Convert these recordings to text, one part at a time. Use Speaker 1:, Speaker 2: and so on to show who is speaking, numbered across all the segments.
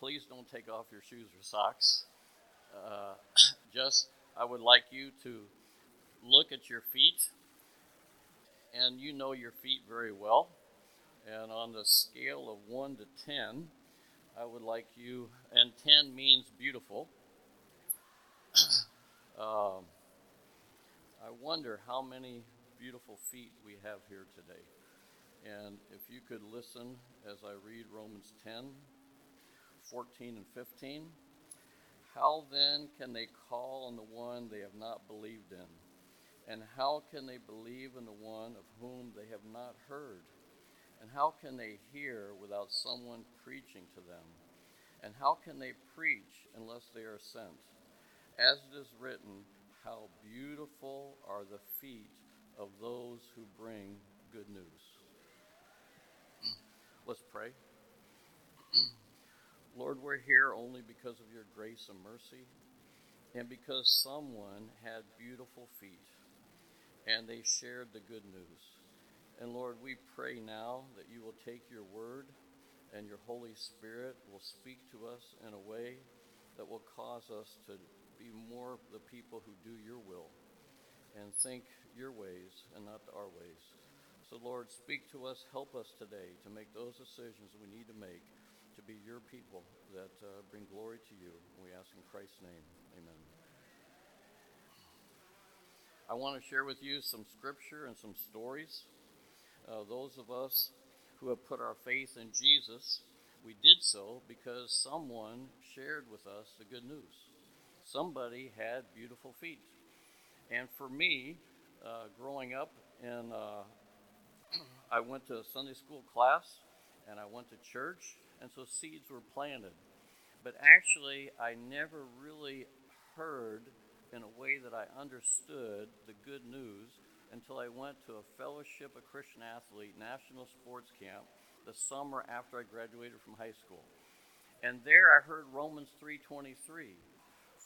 Speaker 1: please don't take off your shoes or socks. Uh, just, I would like you to look at your feet, and you know your feet very well. And on the scale of 1 to 10, I would like you, and 10 means beautiful. um, I wonder how many beautiful feet we have here today. And if you could listen as I read Romans 10, 14, and 15. How then can they call on the one they have not believed in? And how can they believe in the one of whom they have not heard? And how can they hear without someone preaching to them? And how can they preach unless they are sent? As it is written, How beautiful are the feet of those who bring good news. Let's pray. Lord, we're here only because of your grace and mercy and because someone had beautiful feet and they shared the good news. And Lord, we pray now that you will take your word and your Holy Spirit will speak to us in a way that will cause us to be more the people who do your will and think your ways and not our ways. So, Lord, speak to us, help us today to make those decisions we need to make to be your people that uh, bring glory to you. We ask in Christ's name. Amen. I want to share with you some scripture and some stories. Uh, those of us who have put our faith in Jesus, we did so because someone shared with us the good news. Somebody had beautiful feet. And for me, uh, growing up, and uh, I went to a Sunday school class and I went to church, and so seeds were planted. But actually, I never really heard in a way that I understood the good news until I went to a Fellowship of Christian Athlete National Sports Camp the summer after I graduated from high school. And there I heard Romans 3:23,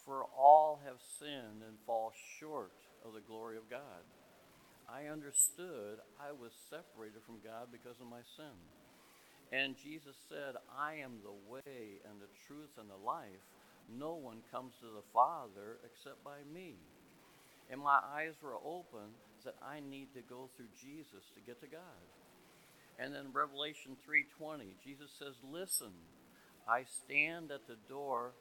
Speaker 1: "For all have sinned and fall short of the glory of God." I understood I was separated from God because of my sin. And Jesus said, I am the way and the truth and the life. No one comes to the Father except by me. And my eyes were open that I need to go through Jesus to get to God. And then Revelation 3:20, Jesus says, "Listen, I stand at the door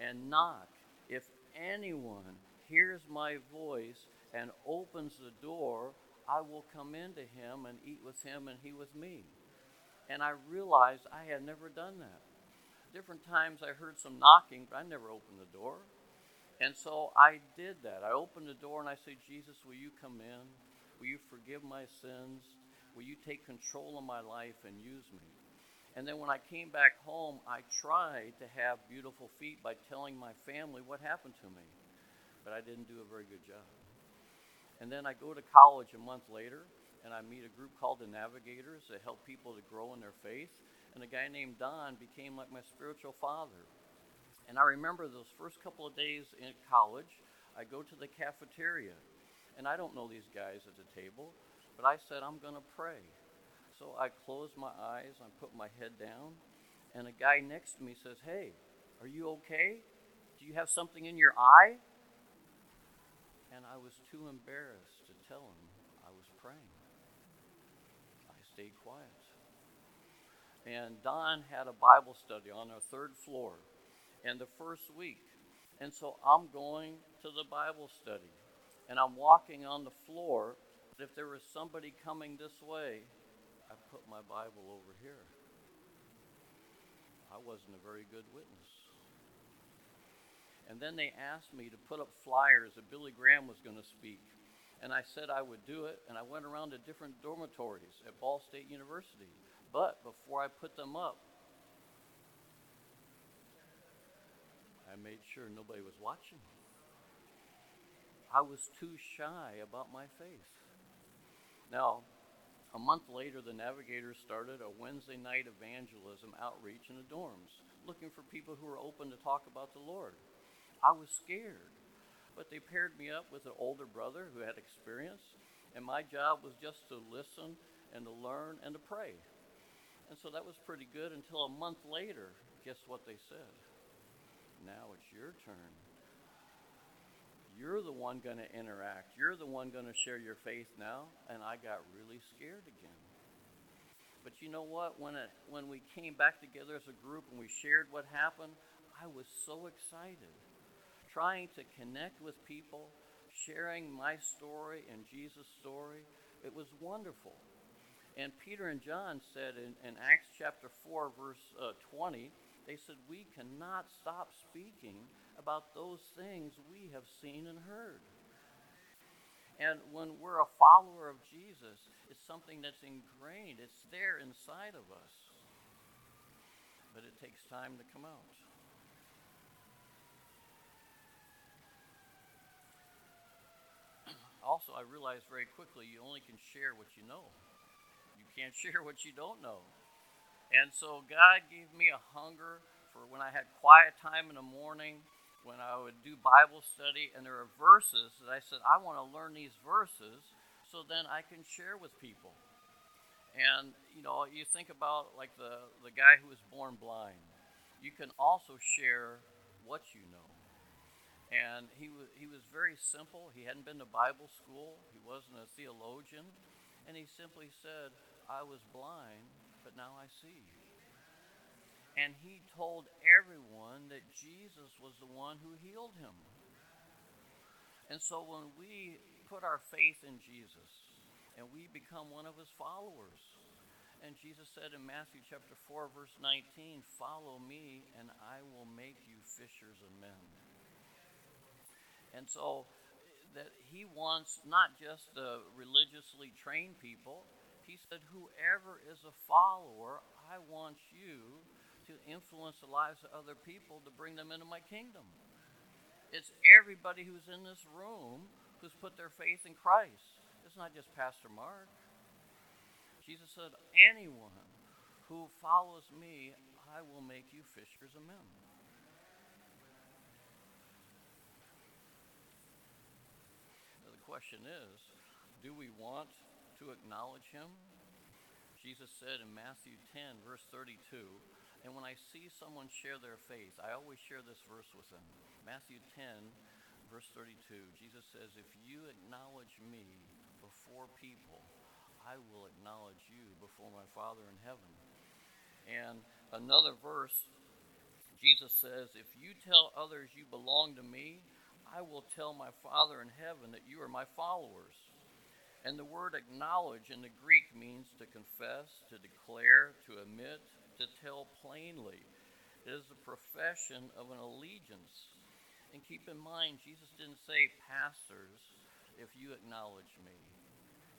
Speaker 1: and knock. If anyone hears my voice and opens the door, I will come into him and eat with him and he with me." And I realized I had never done that. Different times I heard some knocking, but I never opened the door. And so I did that. I opened the door and I said, Jesus, will you come in? Will you forgive my sins? Will you take control of my life and use me? And then when I came back home, I tried to have beautiful feet by telling my family what happened to me. But I didn't do a very good job. And then I go to college a month later, and I meet a group called the Navigators that help people to grow in their faith. And a guy named Don became like my spiritual father. And I remember those first couple of days in college, I go to the cafeteria, and I don't know these guys at the table, but I said, I'm going to pray. So I closed my eyes, I put my head down, and a guy next to me says, Hey, are you okay? Do you have something in your eye? And I was too embarrassed to tell him stayed quiet. And Don had a Bible study on our third floor and the first week. And so I'm going to the Bible study and I'm walking on the floor. But if there was somebody coming this way, I put my Bible over here. I wasn't a very good witness. And then they asked me to put up flyers that Billy Graham was going to speak and I said I would do it, and I went around to different dormitories at Ball State University. But before I put them up, I made sure nobody was watching. I was too shy about my faith. Now, a month later, the Navigators started a Wednesday night evangelism outreach in the dorms, looking for people who were open to talk about the Lord. I was scared. But they paired me up with an older brother who had experience, and my job was just to listen and to learn and to pray. And so that was pretty good until a month later, guess what they said? Now it's your turn. You're the one going to interact. You're the one going to share your faith now. And I got really scared again. But you know what? When, it, when we came back together as a group and we shared what happened, I was so excited. Trying to connect with people, sharing my story and Jesus' story. It was wonderful. And Peter and John said in, in Acts chapter 4, verse uh, 20, they said, We cannot stop speaking about those things we have seen and heard. And when we're a follower of Jesus, it's something that's ingrained, it's there inside of us. But it takes time to come out. Also, I realized very quickly you only can share what you know. You can't share what you don't know. And so God gave me a hunger for when I had quiet time in the morning, when I would do Bible study, and there are verses that I said, I want to learn these verses so then I can share with people. And, you know, you think about like the, the guy who was born blind. You can also share what you know. And he was, he was very simple. He hadn't been to Bible school, he wasn't a theologian. And he simply said, I was blind, but now I see. And he told everyone that Jesus was the one who healed him. And so when we put our faith in Jesus and we become one of his followers, and Jesus said in Matthew chapter 4, verse 19, Follow me, and I will make you fishers of men. And so that he wants not just the religiously trained people, he said, Whoever is a follower, I want you to influence the lives of other people to bring them into my kingdom. It's everybody who's in this room who's put their faith in Christ. It's not just Pastor Mark. Jesus said, Anyone who follows me, I will make you fishers of men. Question is do we want to acknowledge him? Jesus said in Matthew 10, verse 32, and when I see someone share their faith, I always share this verse with them. Matthew 10, verse 32, Jesus says, If you acknowledge me before people, I will acknowledge you before my Father in heaven. And another verse, Jesus says, If you tell others you belong to me, I will tell my Father in heaven that you are my followers. And the word acknowledge in the Greek means to confess, to declare, to admit, to tell plainly. It is a profession of an allegiance. And keep in mind, Jesus didn't say, Pastors, if you acknowledge me.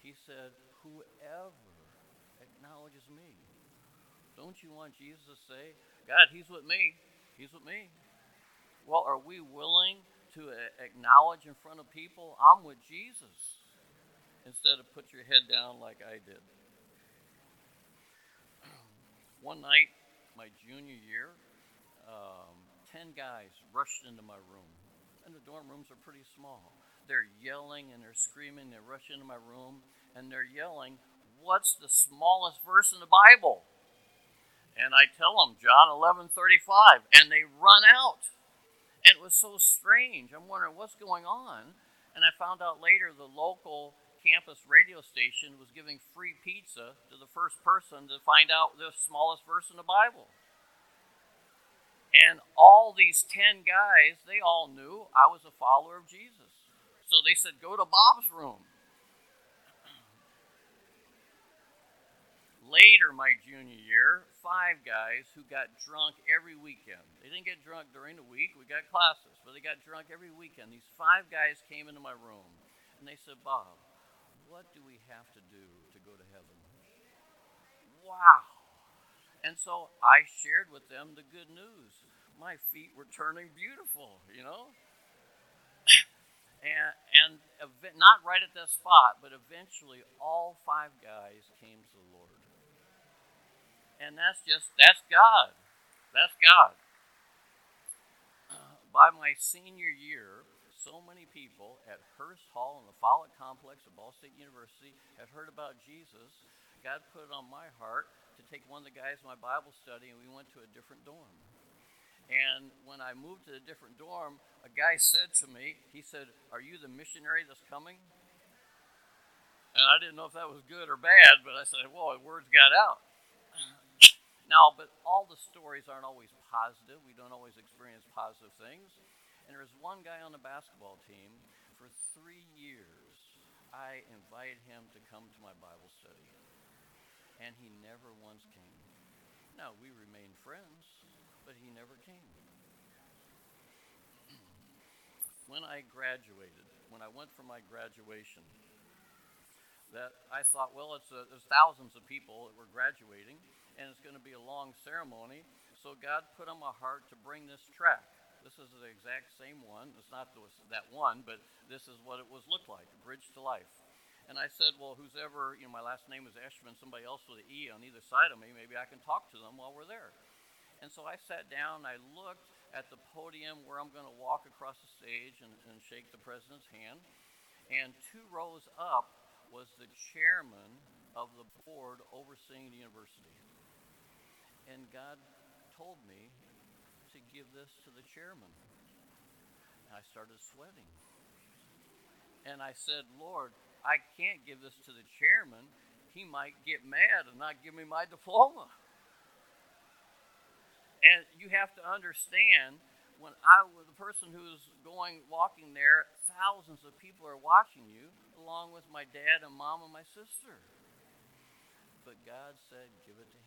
Speaker 1: He said, Whoever acknowledges me. Don't you want Jesus to say, God, He's with me? He's with me. Well, are we willing to acknowledge in front of people, I'm with Jesus, instead of put your head down like I did. One night, my junior year, um, 10 guys rushed into my room. And the dorm rooms are pretty small. They're yelling and they're screaming. They rush into my room and they're yelling, What's the smallest verse in the Bible? And I tell them, John 11 35. And they run out. And it was so strange. I'm wondering what's going on. And I found out later the local campus radio station was giving free pizza to the first person to find out the smallest verse in the Bible. And all these 10 guys, they all knew I was a follower of Jesus. So they said, Go to Bob's room. Later, my junior year, five guys who got drunk every weekend. They didn't get drunk during the week, we got classes, but they got drunk every weekend. These five guys came into my room and they said, Bob, what do we have to do to go to heaven? Wow. And so I shared with them the good news. My feet were turning beautiful, you know? and, and not right at that spot, but eventually all five guys came to the Lord. And that's just, that's God. That's God. Uh, by my senior year, so many people at Hearst Hall in the LaFollette Complex of Ball State University had heard about Jesus. God put it on my heart to take one of the guys in my Bible study, and we went to a different dorm. And when I moved to a different dorm, a guy said to me, he said, Are you the missionary that's coming? And I didn't know if that was good or bad, but I said, Well, words got out. Now, but all the stories aren't always positive. We don't always experience positive things. And there was one guy on the basketball team for three years. I invited him to come to my Bible study, and he never once came. Now, we remained friends, but he never came. when I graduated, when I went for my graduation, that I thought, well, it's a, there's thousands of people that were graduating, and it's going to be a long ceremony. So God put on my heart to bring this track. This is the exact same one. It's not that one, but this is what it was looked like, Bridge to Life. And I said, well, who's ever, you know, my last name is Eshman, somebody else with an E on either side of me, maybe I can talk to them while we're there. And so I sat down, I looked at the podium where I'm going to walk across the stage and, and shake the president's hand. And two rows up was the chairman of the board overseeing the university. And God told me to give this to the chairman. And I started sweating. And I said, Lord, I can't give this to the chairman. He might get mad and not give me my diploma. And you have to understand when I was the person who's going walking there, thousands of people are watching you, along with my dad and mom and my sister. But God said, give it to him.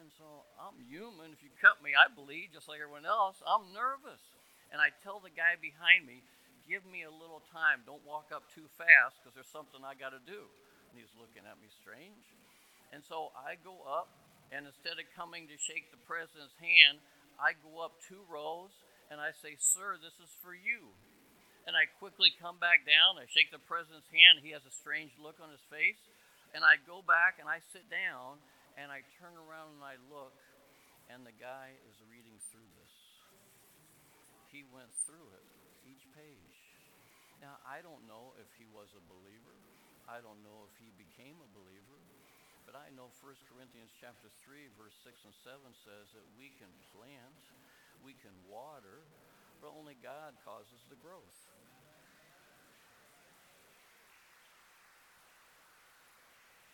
Speaker 1: And so I'm human. If you cut me, I bleed just like everyone else. I'm nervous. And I tell the guy behind me, give me a little time. Don't walk up too fast because there's something I got to do. And he's looking at me strange. And so I go up and instead of coming to shake the president's hand, I go up two rows and I say, Sir, this is for you. And I quickly come back down. I shake the president's hand. He has a strange look on his face. And I go back and I sit down and I turn around and I look, and the guy is reading through this. He went through it, each page. Now, I don't know if he was a believer. I don't know if he became a believer. But I know 1 Corinthians chapter 3, verse 6 and 7 says that we can plant, we can water, but only God causes the growth.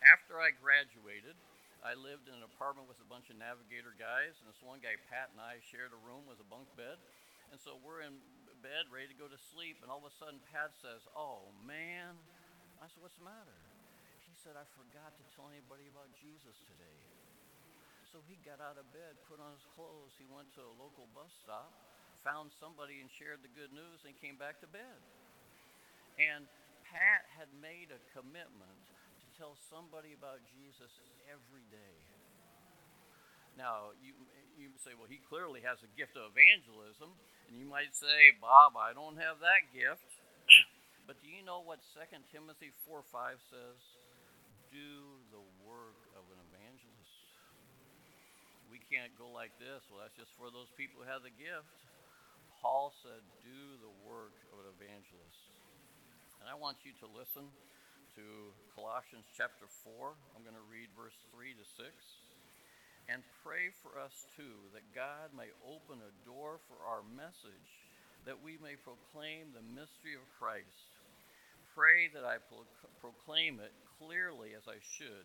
Speaker 1: After I graduated, I lived in an apartment with a bunch of navigator guys, and this one guy, Pat, and I shared a room with a bunk bed. And so we're in bed, ready to go to sleep, and all of a sudden Pat says, Oh man. I said, What's the matter? He said, I forgot to tell anybody about Jesus today. So he got out of bed, put on his clothes, he went to a local bus stop, found somebody and shared the good news, and came back to bed. And Pat had made a commitment tell somebody about Jesus every day. Now, you, you say, well, he clearly has a gift of evangelism. And you might say, Bob, I don't have that gift. but do you know what 2 Timothy 4 5 says? do the work of an evangelist. We can't go like this. Well, that's just for those people who have the gift. Paul said, do the work of an evangelist. And I want you to listen to Colossians chapter 4. I'm going to read verse 3 to 6. And pray for us too, that God may open a door for our message, that we may proclaim the mystery of Christ pray that I pro- proclaim it clearly as I should.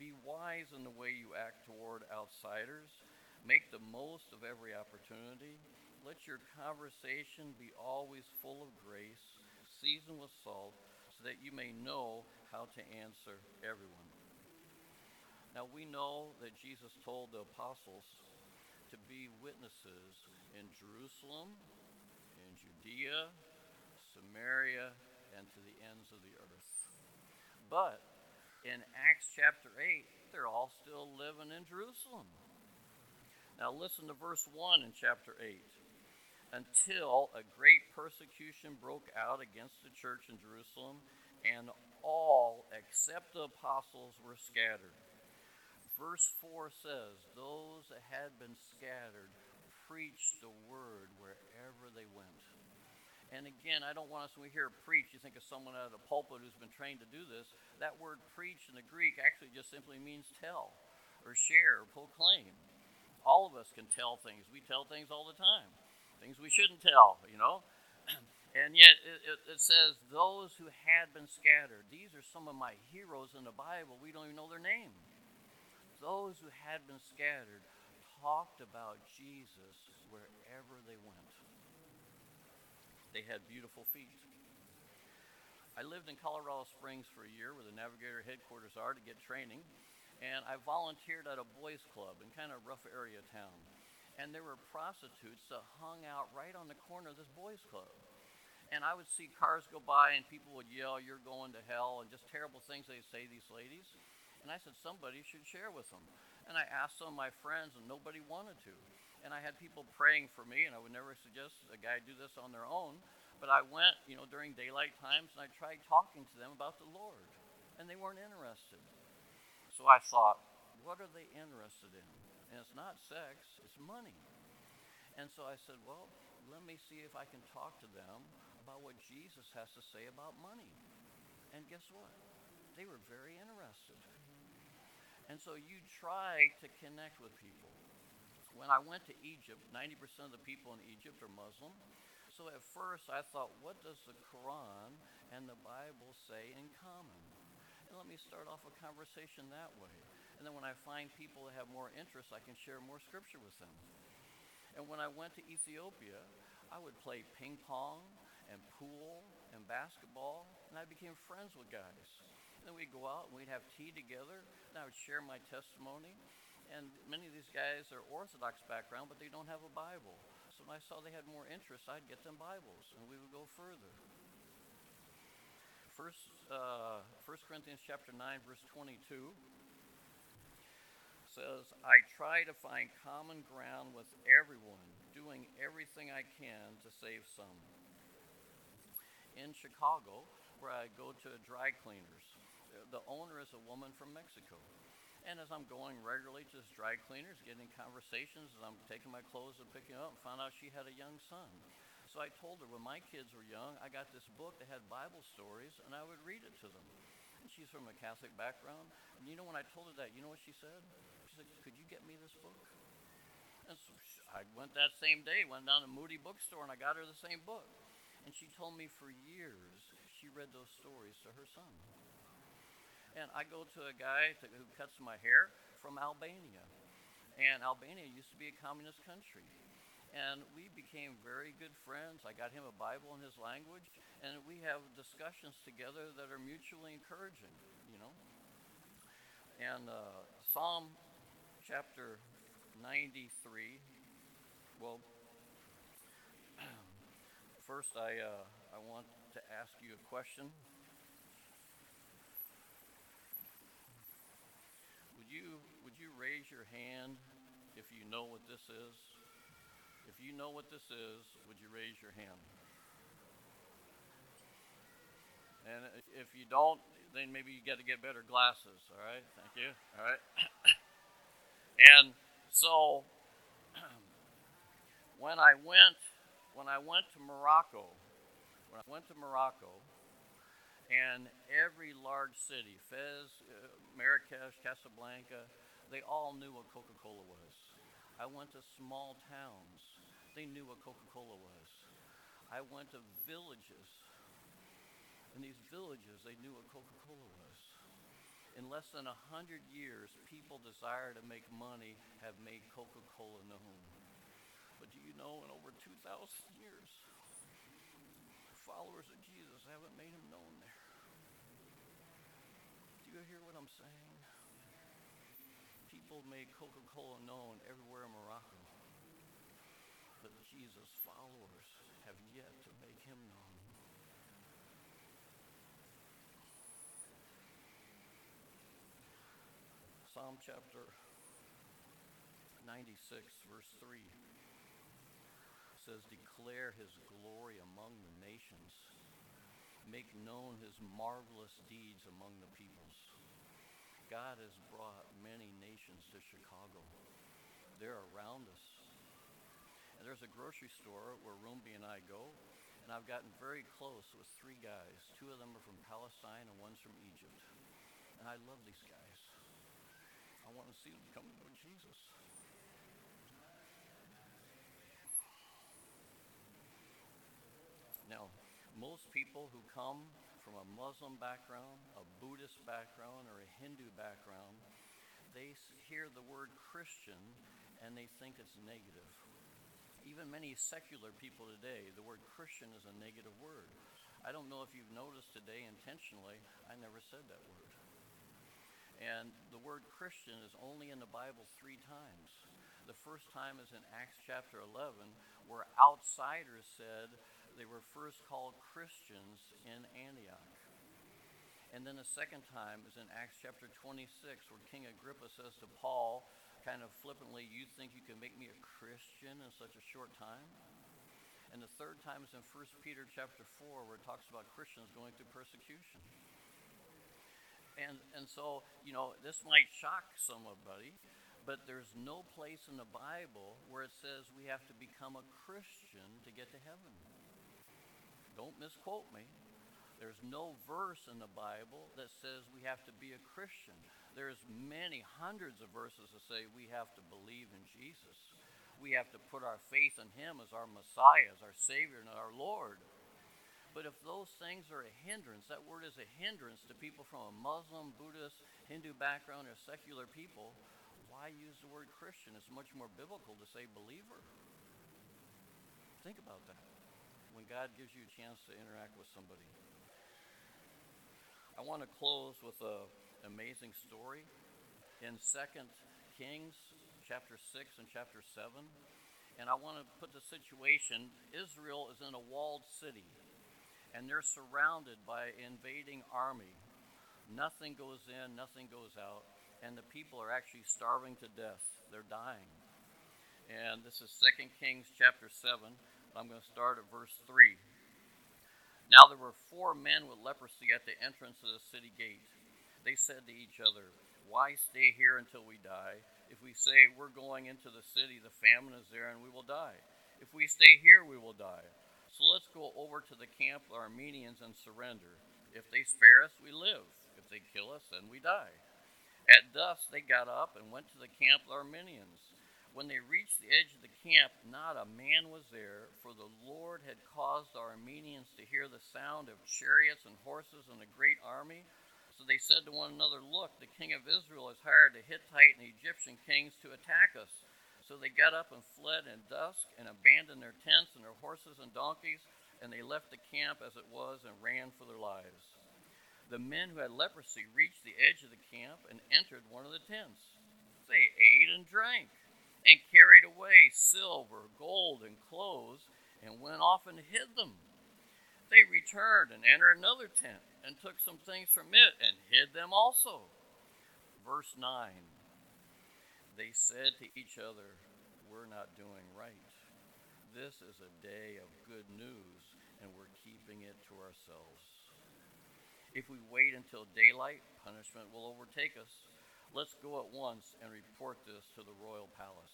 Speaker 1: Be wise in the way you act toward outsiders. Make the most of every opportunity. Let your conversation be always full of grace, seasoned with salt, so that you may know how to answer everyone. Now we know that Jesus told the apostles to be witnesses in Jerusalem, in Judea, Samaria, and to the ends of the earth. But in Acts chapter 8, they're all still living in Jerusalem. Now listen to verse 1 in chapter 8. Until a great persecution broke out against the church in Jerusalem, and all except the apostles were scattered. Verse 4 says, Those that had been scattered preached the word wherever they went. And again, I don't want us, when we hear preach, you think of someone out of the pulpit who's been trained to do this. That word preach in the Greek actually just simply means tell or share or proclaim. All of us can tell things. We tell things all the time, things we shouldn't tell, you know. And yet it, it, says, those who had been scattered. These are some of my heroes in the Bible. We don't even know their name. Those who had been scattered talked about Jesus wherever they went. They had beautiful feet. I lived in Colorado Springs for a year where the Navigator headquarters are to get training. And I volunteered at a boys' club in kind of a rough area town. And there were prostitutes that hung out right on the corner of this boys' club. And I would see cars go by and people would yell, You're going to hell, and just terrible things they say, these ladies. And I said, Somebody should share with them. And I asked some of my friends, and nobody wanted to. And I had people praying for me, and I would never suggest a guy do this on their own. But I went, you know, during daylight times and I tried talking to them about the Lord, and they weren't interested. So I thought, what are they interested in? And it's not sex, it's money. And so I said, well, let me see if I can talk to them about what Jesus has to say about money. And guess what? They were very interested. And so you try to connect with people. When I went to Egypt, 90% of the people in Egypt are Muslim. So at first I thought, what does the Quran and the Bible say in common? And let me start off a conversation that way. And then when I find people that have more interest, I can share more scripture with them. And when I went to Ethiopia, I would play ping pong and pool and basketball, and I became friends with guys. And then we'd go out and we'd have tea together, and I would share my testimony. And many of these guys are Orthodox background, but they don't have a Bible So when I saw they had more interest, I'd get them Bibles, and we would go further. First, uh, 1 Corinthians chapter 9, verse 22 says, I try to find common ground with everyone, doing everything I can to save some. In Chicago, where I go to a dry cleaners, uh, the owner is a woman from Mexico. And as I'm going regularly to this dry cleaners, getting conversations, as I'm taking my clothes and picking up, found out she had a young son. So I told her when my kids were young, I got this book that had Bible stories, and I would read it to them. And she's from a Catholic background. And you know, when I told her that, you know what she said? Said, Could you get me this book? And so I went that same day, went down to Moody Bookstore, and I got her the same book. And she told me for years she read those stories to her son. And I go to a guy to, who cuts my hair from Albania. And Albania used to be a communist country. And we became very good friends. I got him a Bible in his language, and we have discussions together that are mutually encouraging, you know. And uh, Psalm chapter 93, well, first I, uh, I want to ask you a question. Would you would you raise your hand if you know what this is? If you know what this is, would you raise your hand? And if you don't, then maybe you got to get better glasses. All right, thank you. All right. And so when I went when I went to Morocco, when I went to Morocco, and every large city, Fez, uh, Marrakesh, Casablanca, they all knew what Coca Cola was. I went to small towns, they knew what Coca Cola was. I went to villages. In these villages, they knew what Coca Cola was. In less than a hundred years, people desire to make money have made Coca Cola known. But do you know, in over 2,000 years, followers of Jesus haven't made him known there Do you hear what I'm saying? People made Coca Cola known everywhere in Morocco, but Jesus' followers have yet to make him known. Psalm chapter 96, verse 3 says, Declare his glory among the nations make known his marvelous deeds among the peoples. God has brought many nations to Chicago. They're around us. And there's a grocery store where Rumbi and I go, and I've gotten very close with three guys. Two of them are from Palestine, and one's from Egypt. And I love these guys. I want to see them come to oh, know Jesus. Now, most people who come from a Muslim background, a Buddhist background, or a Hindu background, they hear the word Christian and they think it's negative. Even many secular people today, the word Christian is a negative word. I don't know if you've noticed today intentionally, I never said that word. And the word Christian is only in the Bible three times. The first time is in Acts chapter 11, where outsiders said they were first called Christians in Antioch. And then the second time is in Acts chapter 26, where King Agrippa says to Paul, kind of flippantly, You think you can make me a Christian in such a short time? And the third time is in 1 Peter chapter 4, where it talks about Christians going through persecution. And, and so, you know, this might shock somebody, but there's no place in the Bible where it says we have to become a Christian to get to heaven. Don't misquote me. There's no verse in the Bible that says we have to be a Christian. There's many hundreds of verses that say we have to believe in Jesus. We have to put our faith in him as our Messiah, as our Savior, and our Lord. But if those things are a hindrance, that word is a hindrance to people from a Muslim, Buddhist, Hindu background, or secular people, why use the word Christian? It's much more biblical to say believer. Think about that when God gives you a chance to interact with somebody. I want to close with an amazing story in 2 Kings chapter 6 and chapter 7. And I want to put the situation Israel is in a walled city and they're surrounded by an invading army. Nothing goes in, nothing goes out, and the people are actually starving to death. They're dying. And this is 2 Kings chapter 7. I'm going to start at verse 3. Now there were four men with leprosy at the entrance of the city gate. They said to each other, Why stay here until we die? If we say we're going into the city, the famine is there and we will die. If we stay here, we will die. So let's go over to the camp of the Arameans and surrender. If they spare us, we live. If they kill us, then we die. At dusk, they got up and went to the camp of the Arameans. When they reached the edge of the camp, not a man was there, for the Lord had caused the Armenians to hear the sound of chariots and horses and a great army. So they said to one another, Look, the king of Israel has hired the Hittite and Egyptian kings to attack us. So they got up and fled in dusk and abandoned their tents and their horses and donkeys, and they left the camp as it was and ran for their lives. The men who had leprosy reached the edge of the camp and entered one of the tents. They ate and drank and carried away silver, gold, and clothes and went off and hid them. They returned and entered another tent and took some things from it and hid them also. Verse 9 they said to each other, We're not doing right. This is a day of good news, and we're keeping it to ourselves. If we wait until daylight, punishment will overtake us. Let's go at once and report this to the royal palace.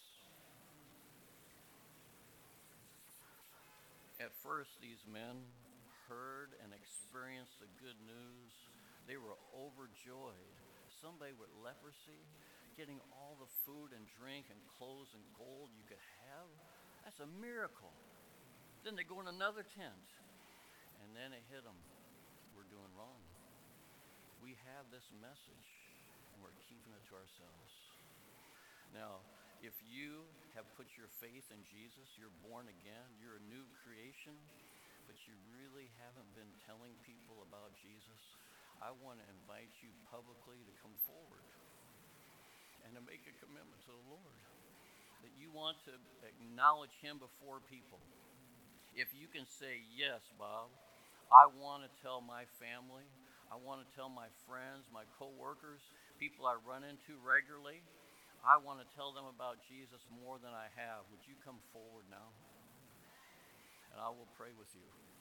Speaker 1: At first, these men heard and experienced the good news. They were overjoyed. Somebody with leprosy getting all the food and drink and clothes and gold you could have. That's a miracle. Then they go in another tent, and then it hit them. We're doing wrong. We have this message, and we're keeping it to ourselves. Now, if you have put your faith in Jesus, you're born again, you're a new creation, but you really haven't been telling people about Jesus, I want to invite you publicly to come forward and to make a commitment to the Lord. That you want to acknowledge Him before people. If you can say, Yes, Bob, I want to tell my family, I want to tell my friends, my coworkers, people I run into regularly, I want to tell them about Jesus more than I have. Would you come forward now? And I will pray with you.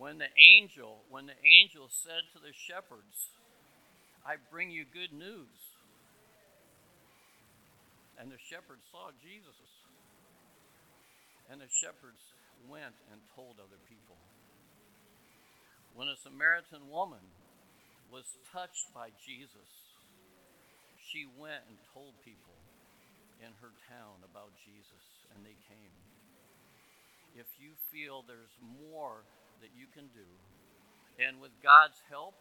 Speaker 1: When the angel when the angel said to the shepherds i bring you good news and the shepherds saw jesus and the shepherds went and told other people when a samaritan woman was touched by jesus she went and told people in her town about Jesus, and they came. If you feel there's more that you can do, and with God's help,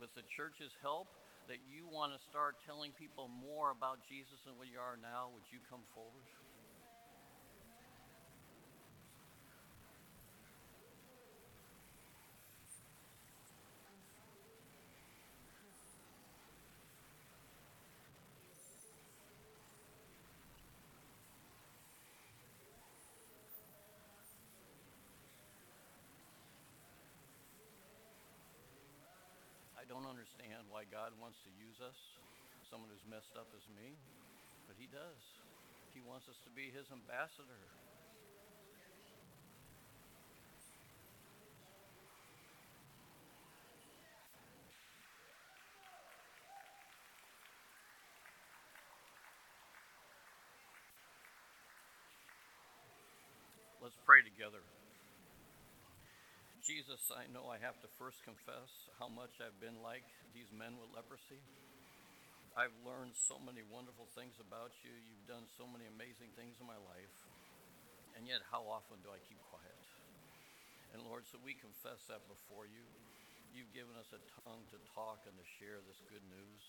Speaker 1: with the church's help, that you want to start telling people more about Jesus than what you are now, would you come forward? I don't why God wants to use us, someone who's messed up as me, but He does. He wants us to be His ambassador. Let's pray together. Jesus, I know I have to first confess how much I've been like these men with leprosy. I've learned so many wonderful things about you. You've done so many amazing things in my life. And yet, how often do I keep quiet? And Lord, so we confess that before you. You've given us a tongue to talk and to share this good news.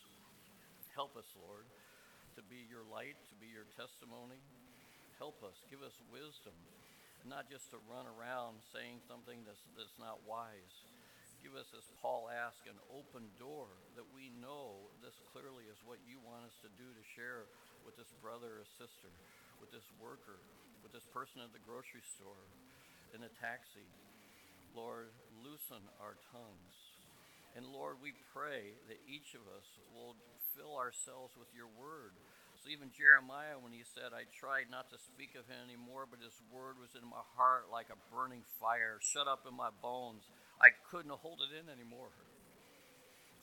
Speaker 1: Help us, Lord, to be your light, to be your testimony. Help us, give us wisdom not just to run around saying something that's, that's not wise. Give us, as Paul asked, an open door that we know this clearly is what you want us to do to share with this brother or sister, with this worker, with this person at the grocery store, in a taxi. Lord, loosen our tongues. And Lord, we pray that each of us will fill ourselves with your word even Jeremiah, when he said, I tried not to speak of him anymore, but his word was in my heart like a burning fire, shut up in my bones. I couldn't hold it in anymore.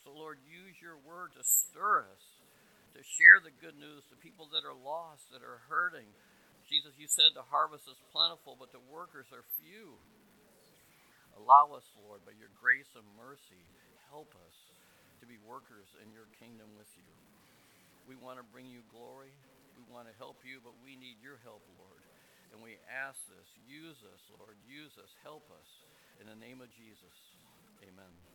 Speaker 1: So, Lord, use your word to stir us, to share the good news to people that are lost, that are hurting. Jesus, you said the harvest is plentiful, but the workers are few. Allow us, Lord, by your grace and mercy, help us to be workers in your kingdom with you. We want to bring you glory. We want to help you, but we need your help, Lord. And we ask this. Use us, Lord. Use us. Help us. In the name of Jesus. Amen.